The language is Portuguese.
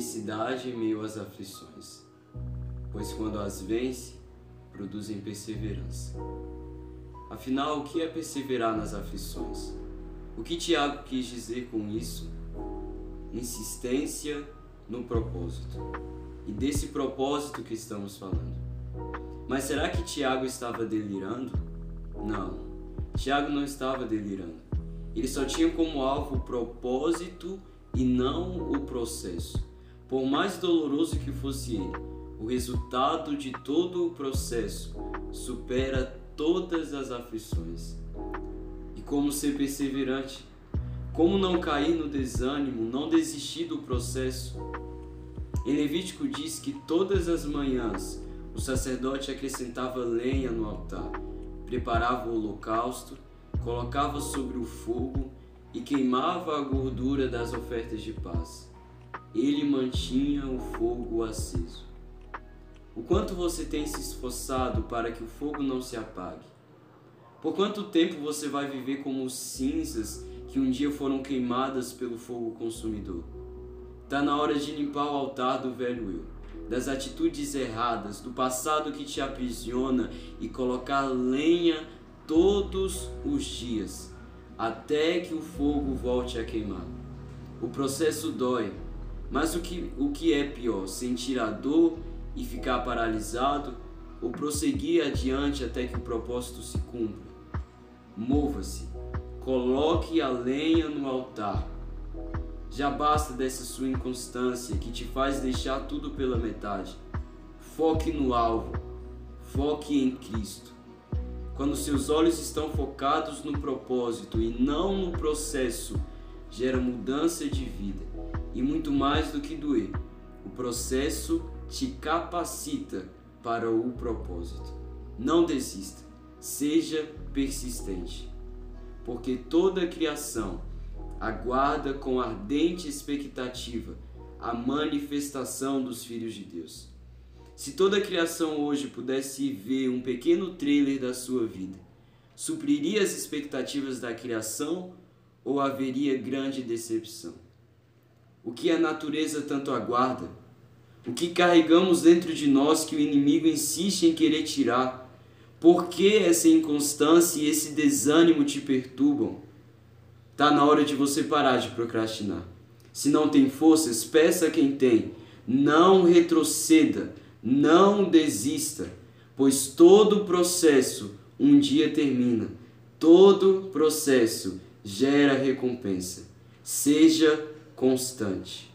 felicidade em meio às aflições, pois quando as vence, produzem perseverança. Afinal, o que é perseverar nas aflições? O que Tiago quis dizer com isso? Insistência no propósito. E desse propósito que estamos falando. Mas será que Tiago estava delirando? Não. Tiago não estava delirando. Ele só tinha como alvo o propósito e não o processo. Por mais doloroso que fosse ele, o resultado de todo o processo supera todas as aflições. E como ser perseverante? Como não cair no desânimo, não desistir do processo? Em Levítico diz que todas as manhãs o sacerdote acrescentava lenha no altar, preparava o holocausto, colocava sobre o fogo e queimava a gordura das ofertas de paz. Ele mantinha o fogo aceso. O quanto você tem se esforçado para que o fogo não se apague? Por quanto tempo você vai viver como cinzas que um dia foram queimadas pelo fogo consumidor? Está na hora de limpar o altar do velho eu, das atitudes erradas, do passado que te aprisiona e colocar lenha todos os dias, até que o fogo volte a queimar. O processo dói, mas o que, o que é pior, sentir a dor e ficar paralisado ou prosseguir adiante até que o propósito se cumpra? Mova-se, coloque a lenha no altar. Já basta dessa sua inconstância que te faz deixar tudo pela metade. Foque no alvo, foque em Cristo. Quando seus olhos estão focados no propósito e não no processo, gera mudança de vida e muito mais do que doer. O processo te capacita para o propósito. Não desista, seja persistente, porque toda criação aguarda com ardente expectativa a manifestação dos filhos de Deus. Se toda a criação hoje pudesse ver um pequeno trailer da sua vida, supriria as expectativas da criação ou haveria grande decepção? O que a natureza tanto aguarda? O que carregamos dentro de nós que o inimigo insiste em querer tirar? Por que essa inconstância e esse desânimo te perturbam? Tá na hora de você parar de procrastinar. Se não tem forças, peça quem tem. Não retroceda, não desista, pois todo processo um dia termina. Todo processo gera recompensa. Seja constante.